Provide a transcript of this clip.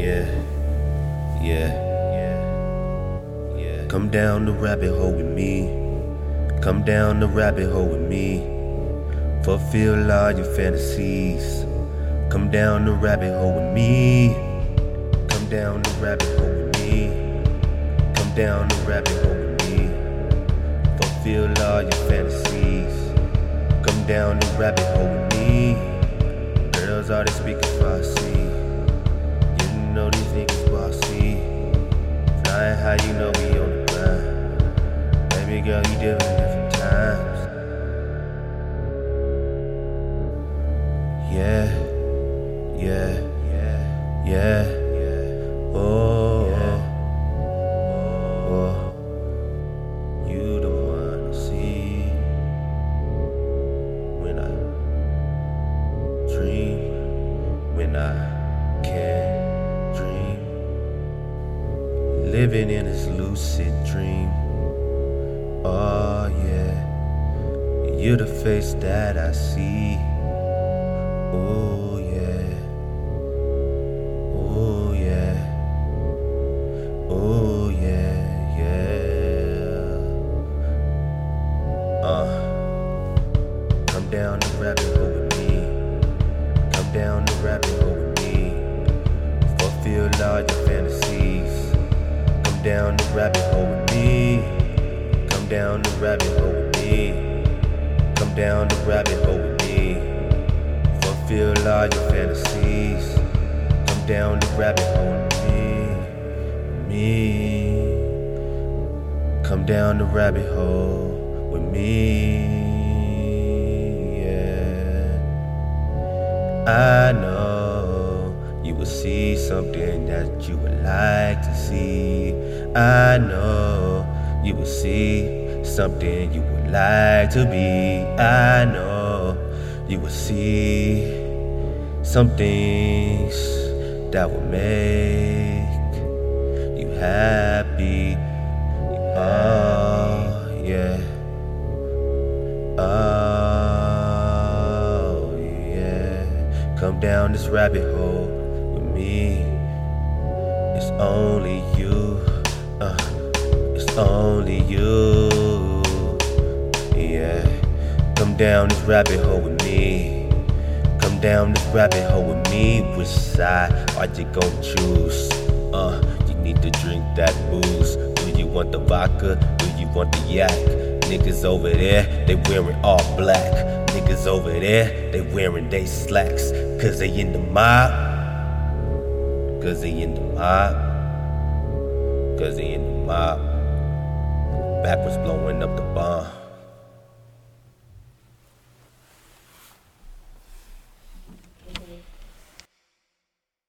Yeah, yeah, yeah, yeah. Come down the rabbit hole with me. Come down the rabbit hole with me. Fulfill all your fantasies. Come down the rabbit hole with me. Come down the rabbit hole with me. Come down the rabbit hole with me. Fulfill all your fantasies. Come down the rabbit hole with me. Girls already speaking for us. High, you know we on the grind. Baby girl, you doing different times. Yeah, yeah, yeah, yeah, yeah. Oh, oh, oh. You the one I see when I dream, when I Living in this lucid dream. Oh, yeah. You're the face that I see. Oh, yeah. Oh, yeah. Oh, yeah, yeah. Uh. Come down the rabbit hole with me. Come down the rabbit hole with me. Fulfill all your fantasies. Come down the rabbit hole with me. Come down the rabbit hole with me. Come down the rabbit hole with me. Fulfill all your fantasies. Come down the rabbit hole with me. Me. Come down the rabbit hole with me. See something that you would like to see. I know you will see something you would like to be. I know you will see some things that will make you happy. Oh, yeah. Oh, yeah. Come down this rabbit hole me. It's only you. Uh, it's only you. Yeah. Come down this rabbit hole with me. Come down this rabbit hole with me. Which side are you gonna choose? Uh, you need to drink that booze. Do you want the vodka? Do you want the yak? Niggas over there, they wearing all black. Niggas over there, they wearing they slacks. Cause they in the mob. Cause they in the mob. In the mob. Backwards blowing up the bomb.